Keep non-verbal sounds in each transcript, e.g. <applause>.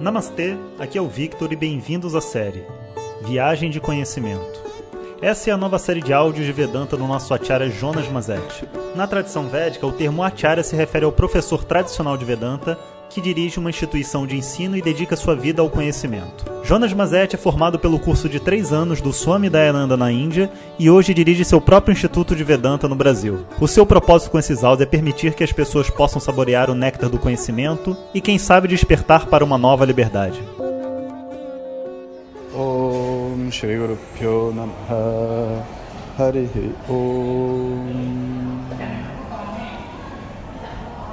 Namastê, aqui é o Victor e bem-vindos à série Viagem de Conhecimento. Essa é a nova série de áudios de Vedanta do nosso acharya Jonas Mazet. Na tradição védica, o termo acharya se refere ao professor tradicional de Vedanta que dirige uma instituição de ensino e dedica sua vida ao conhecimento. Jonas Mazet é formado pelo curso de três anos do Swami Dayananda na Índia e hoje dirige seu próprio Instituto de Vedanta no Brasil. O seu propósito com esses áudios é permitir que as pessoas possam saborear o néctar do conhecimento e, quem sabe, despertar para uma nova liberdade. Om Shri Guru Pyo Namaha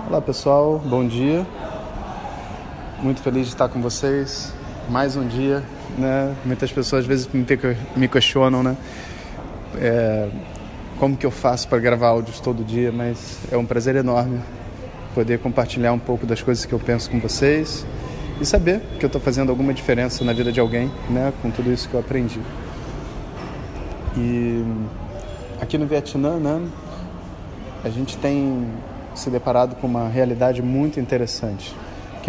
Olá pessoal, bom dia. Muito feliz de estar com vocês. Mais um dia, né? Muitas pessoas às vezes me questionam, né? É, como que eu faço para gravar áudios todo dia, mas é um prazer enorme poder compartilhar um pouco das coisas que eu penso com vocês e saber que eu estou fazendo alguma diferença na vida de alguém, né? Com tudo isso que eu aprendi. E aqui no Vietnã, né? A gente tem se deparado com uma realidade muito interessante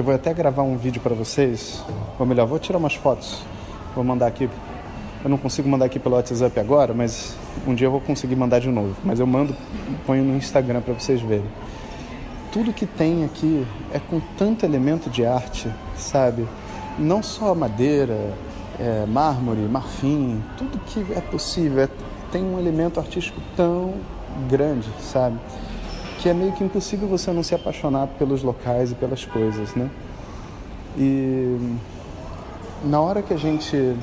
que eu vou até gravar um vídeo para vocês, ou melhor, vou tirar umas fotos, vou mandar aqui. Eu não consigo mandar aqui pelo WhatsApp agora, mas um dia eu vou conseguir mandar de novo. Mas eu mando, ponho no Instagram para vocês verem. Tudo que tem aqui é com tanto elemento de arte, sabe? Não só madeira, é, mármore, marfim, tudo que é possível. É, tem um elemento artístico tão grande, sabe? Que é meio que impossível você não se apaixonar pelos locais e pelas coisas, né? E na hora que a gente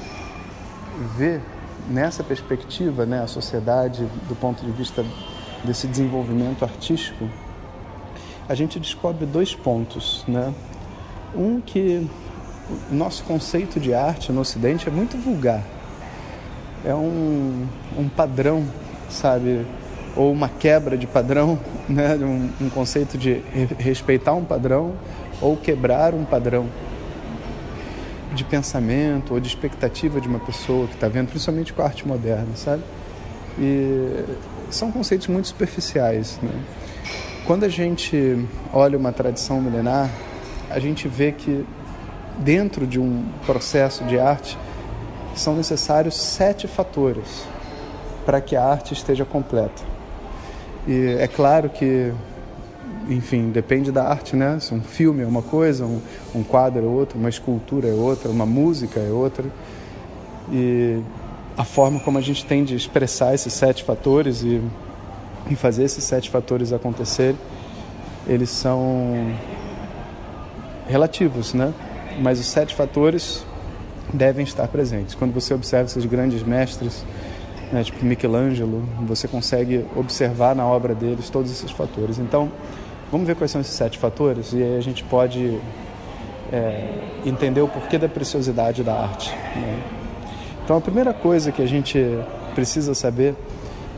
vê nessa perspectiva, né, a sociedade do ponto de vista desse desenvolvimento artístico, a gente descobre dois pontos, né? Um que o nosso conceito de arte no Ocidente é muito vulgar. É um, um padrão, sabe? Ou uma quebra de padrão, <laughs> né? um, um conceito de respeitar um padrão ou quebrar um padrão de pensamento ou de expectativa de uma pessoa que está vendo, principalmente com a arte moderna, sabe? E são conceitos muito superficiais. Né? Quando a gente olha uma tradição milenar, a gente vê que dentro de um processo de arte são necessários sete fatores para que a arte esteja completa. E é claro que, enfim, depende da arte, né? Se um filme é uma coisa, um, um quadro é outra, uma escultura é outra, uma música é outra. E a forma como a gente tem de expressar esses sete fatores e, e fazer esses sete fatores acontecerem, eles são relativos, né? Mas os sete fatores devem estar presentes. Quando você observa esses grandes mestres, né, tipo Michelangelo, você consegue observar na obra deles todos esses fatores. Então, vamos ver quais são esses sete fatores e aí a gente pode é, entender o porquê da preciosidade da arte. Né? Então, a primeira coisa que a gente precisa saber,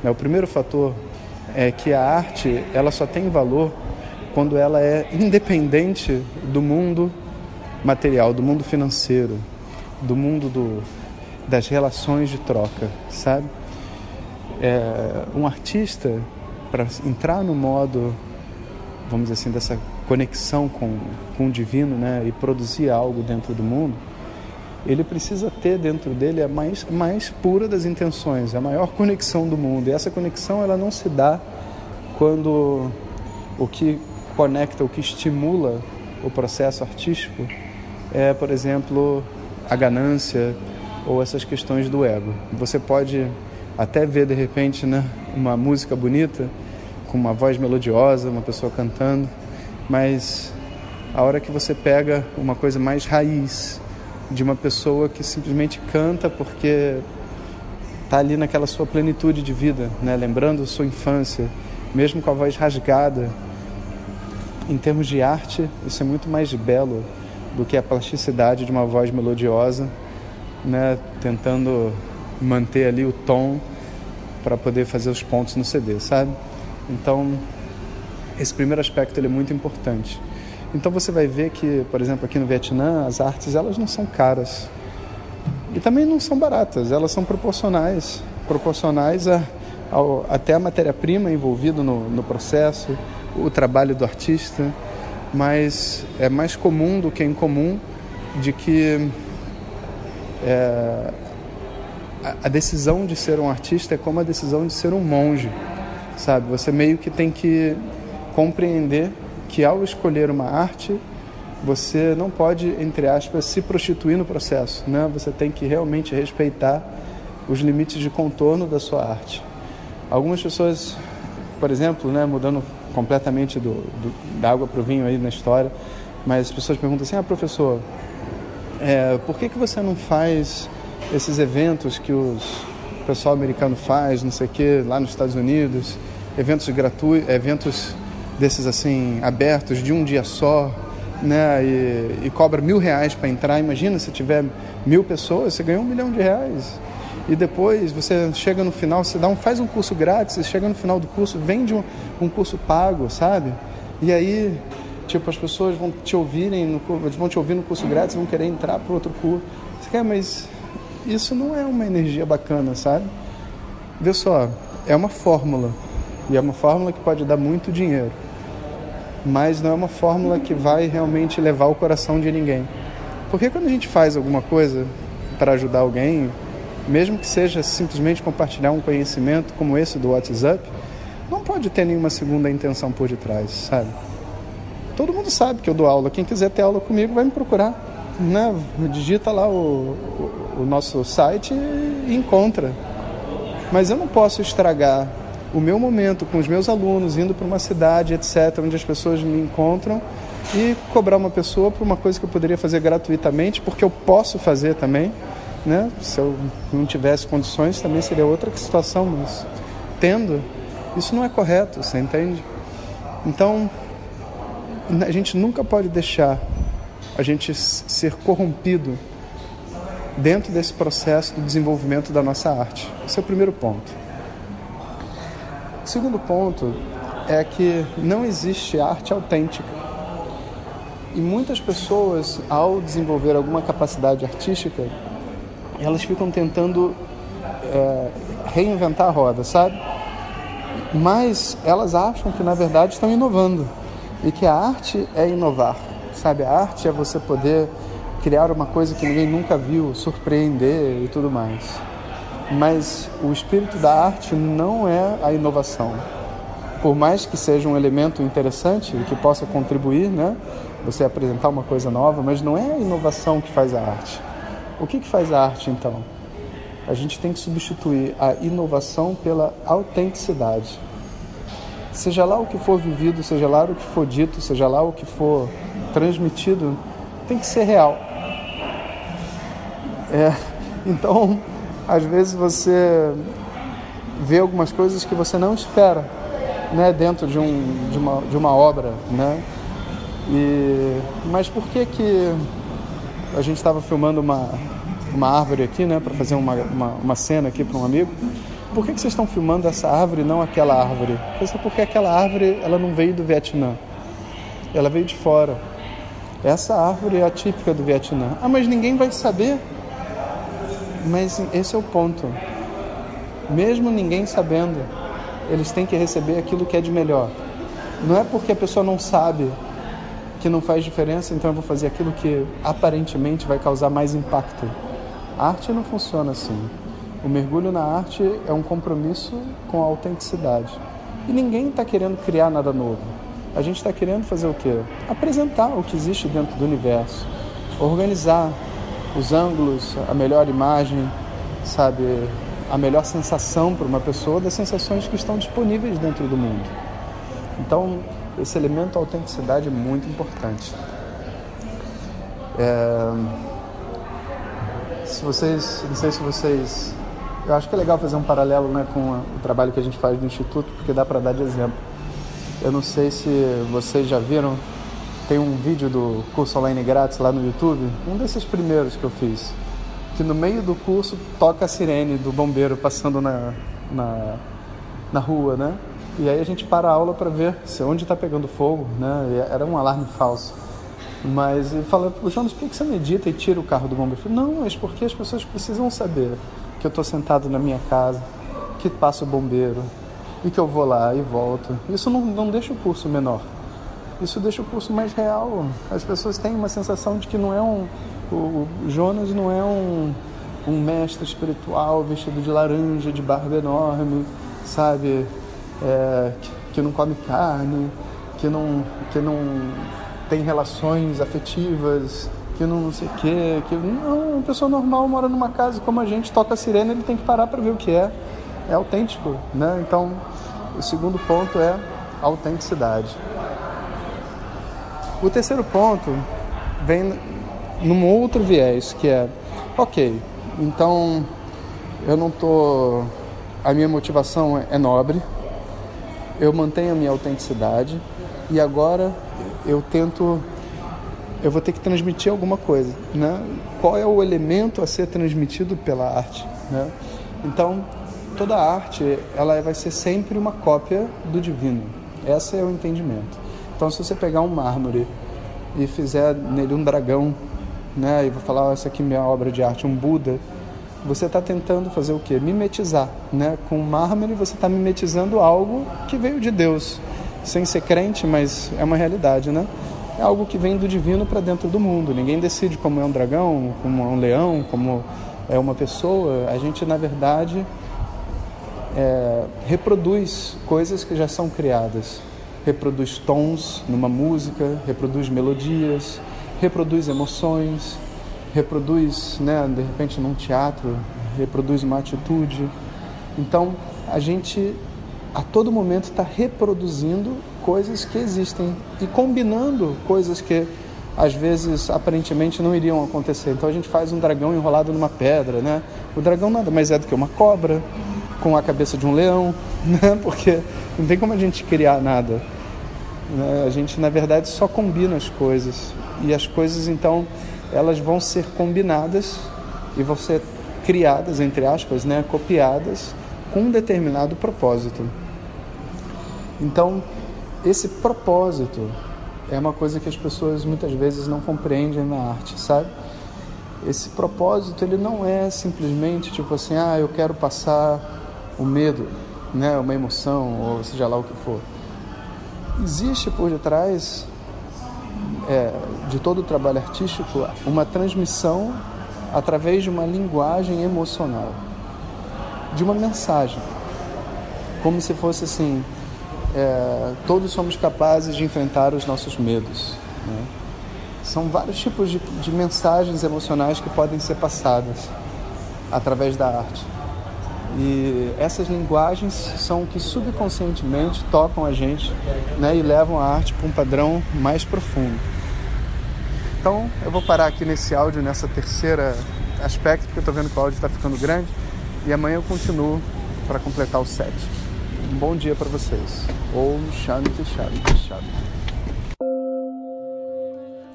né, o primeiro fator é que a arte ela só tem valor quando ela é independente do mundo material, do mundo financeiro, do mundo do, das relações de troca, sabe? É, um artista, para entrar no modo, vamos dizer assim, dessa conexão com, com o divino né, e produzir algo dentro do mundo, ele precisa ter dentro dele a mais, mais pura das intenções, a maior conexão do mundo. E essa conexão ela não se dá quando o que conecta, o que estimula o processo artístico é, por exemplo, a ganância ou essas questões do ego. Você pode até ver de repente né, uma música bonita, com uma voz melodiosa, uma pessoa cantando, mas a hora que você pega uma coisa mais raiz de uma pessoa que simplesmente canta porque está ali naquela sua plenitude de vida, né, lembrando sua infância, mesmo com a voz rasgada, em termos de arte, isso é muito mais belo do que a plasticidade de uma voz melodiosa, né, tentando manter ali o tom para poder fazer os pontos no CD, sabe? Então, esse primeiro aspecto ele é muito importante. Então você vai ver que, por exemplo, aqui no Vietnã, as artes elas não são caras e também não são baratas. Elas são proporcionais, proporcionais a, ao, até a matéria-prima envolvida no, no processo, o trabalho do artista. Mas é mais comum do que incomum de que é, a decisão de ser um artista é como a decisão de ser um monge, sabe? Você meio que tem que compreender que ao escolher uma arte, você não pode, entre aspas, se prostituir no processo, né? Você tem que realmente respeitar os limites de contorno da sua arte. Algumas pessoas, por exemplo, né, mudando completamente do, do da água para o vinho aí na história, mas as pessoas perguntam assim: ah, professor, é, por que, que você não faz esses eventos que os, o pessoal americano faz, não sei o que, lá nos Estados Unidos, eventos gratuitos, eventos desses assim, abertos, de um dia só, né, e, e cobra mil reais para entrar. Imagina se tiver mil pessoas, você ganha um milhão de reais. E depois você chega no final, você dá um, faz um curso grátis, você chega no final do curso, vende um, um curso pago, sabe? E aí Tipo, as pessoas vão te ouvirem, no, vão te ouvir no curso grátis, vão querer entrar para outro curso. Você quer, mas isso não é uma energia bacana, sabe? Vê só, é uma fórmula. E é uma fórmula que pode dar muito dinheiro. Mas não é uma fórmula que vai realmente levar o coração de ninguém. Porque quando a gente faz alguma coisa para ajudar alguém, mesmo que seja simplesmente compartilhar um conhecimento como esse do WhatsApp, não pode ter nenhuma segunda intenção por detrás, sabe? todo mundo sabe que eu dou aula. Quem quiser ter aula comigo vai me procurar. Né? Digita lá o, o, nosso site e encontra. Mas eu não posso estragar o meu momento com os meus alunos, indo para uma cidade, etc., onde as pessoas me encontram, e cobrar uma pessoa por uma coisa que eu poderia fazer gratuitamente, porque eu posso fazer também. Né? Se eu não tivesse condições, também seria outra situação, mas tendo, isso não é correto, você entende? Então, a gente nunca pode deixar a gente ser corrompido dentro desse processo do desenvolvimento da nossa arte. Esse é o primeiro ponto. O segundo ponto é que não existe arte autêntica. E muitas pessoas, ao desenvolver alguma capacidade artística, elas ficam tentando é, reinventar a roda, sabe? Mas elas acham que na verdade estão inovando e que a arte é inovar, sabe? A arte é você poder criar uma coisa que ninguém nunca viu, surpreender e tudo mais. Mas o espírito da arte não é a inovação. Por mais que seja um elemento interessante e que possa contribuir, né? Você apresentar uma coisa nova, mas não é a inovação que faz a arte. O que, que faz a arte então? A gente tem que substituir a inovação pela autenticidade seja lá o que for vivido, seja lá o que for dito, seja lá o que for transmitido, tem que ser real. É, então, às vezes você vê algumas coisas que você não espera, né, dentro de, um, de, uma, de uma obra, né? E, mas por que que a gente estava filmando uma, uma árvore aqui, né, para fazer uma, uma, uma cena aqui para um amigo? por que, que vocês estão filmando essa árvore e não aquela árvore? É porque aquela árvore ela não veio do Vietnã, ela veio de fora. Essa árvore é a típica do Vietnã. Ah, mas ninguém vai saber. Mas esse é o ponto. Mesmo ninguém sabendo, eles têm que receber aquilo que é de melhor. Não é porque a pessoa não sabe que não faz diferença, então eu vou fazer aquilo que aparentemente vai causar mais impacto. A arte não funciona assim. O mergulho na arte é um compromisso com a autenticidade. E ninguém está querendo criar nada novo. A gente está querendo fazer o quê? Apresentar o que existe dentro do universo, organizar os ângulos, a melhor imagem, sabe, a melhor sensação para uma pessoa das sensações que estão disponíveis dentro do mundo. Então, esse elemento autenticidade é muito importante. É... Se vocês, não sei se vocês eu acho que é legal fazer um paralelo né, com o trabalho que a gente faz no Instituto, porque dá para dar de exemplo. Eu não sei se vocês já viram, tem um vídeo do curso online grátis lá no YouTube, um desses primeiros que eu fiz, que no meio do curso toca a sirene do bombeiro passando na, na, na rua, né? E aí a gente para a aula para ver se onde está pegando fogo, né? Era um alarme falso. Mas ele fala, Jonas, por que você medita e tira o carro do bombeiro? Eu falei, não, mas porque as pessoas precisam saber que eu estou sentado na minha casa, que passa o bombeiro e que eu vou lá e volto. Isso não, não deixa o curso menor. Isso deixa o curso mais real. As pessoas têm uma sensação de que não é um. O Jonas não é um, um mestre espiritual vestido de laranja, de barba enorme, sabe? É, que, que não come carne, que não, que não tem relações afetivas, que não, não sei o quê. Que, não, uma pessoa normal mora numa casa como a gente, toca a sirene, ele tem que parar para ver o que é. É autêntico, né? Então, o segundo ponto é autenticidade. O terceiro ponto vem num outro viés, que é, ok, então eu não tô, a minha motivação é nobre, eu mantenho a minha autenticidade e agora eu tento, eu vou ter que transmitir alguma coisa, né? Qual é o elemento a ser transmitido pela arte, né? Então toda arte ela vai ser sempre uma cópia do divino. Esse é o entendimento. Então, se você pegar um mármore e fizer nele um dragão, né, e vou falar, essa aqui é minha obra de arte, um Buda, você está tentando fazer o quê? Mimetizar, né? Com mármore você está mimetizando algo que veio de Deus, sem ser crente, mas é uma realidade, né? É algo que vem do divino para dentro do mundo. Ninguém decide como é um dragão, como é um leão, como é uma pessoa. A gente, na verdade, é, reproduz coisas que já são criadas. Reproduz tons numa música, reproduz melodias, reproduz emoções, reproduz, né, de repente num teatro, reproduz uma atitude. Então, a gente a todo momento está reproduzindo coisas que existem e combinando coisas que às vezes aparentemente não iriam acontecer. Então a gente faz um dragão enrolado numa pedra, né? O dragão nada mais é do que uma cobra, com a cabeça de um leão, <laughs> né? porque não tem como a gente criar nada. Né? A gente, na verdade, só combina as coisas. E as coisas, então, elas vão ser combinadas e vão ser criadas, entre aspas, né? copiadas com um determinado propósito. Então, esse propósito é uma coisa que as pessoas muitas vezes não compreendem na arte, sabe? Esse propósito ele não é simplesmente tipo assim, ah, eu quero passar o medo, né, uma emoção, ou seja lá o que for. Existe por detrás é, de todo o trabalho artístico uma transmissão através de uma linguagem emocional, de uma mensagem, como se fosse assim: é, todos somos capazes de enfrentar os nossos medos. Né? São vários tipos de, de mensagens emocionais que podem ser passadas através da arte. E essas linguagens são que subconscientemente tocam a gente né, e levam a arte para um padrão mais profundo. Então eu vou parar aqui nesse áudio, nessa terceira aspecto, porque eu estou vendo que o áudio está ficando grande. E amanhã eu continuo para completar o set. Um bom dia para vocês. Ou Shanti Shanti Shanti.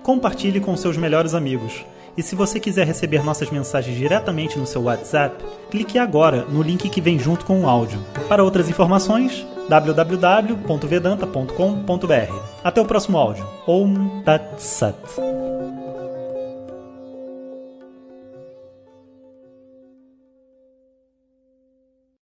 Compartilhe com seus melhores amigos e se você quiser receber nossas mensagens diretamente no seu WhatsApp, clique agora no link que vem junto com o áudio. Para outras informações, www.vedanta.com.br. Até o próximo áudio. Om Tat Sat.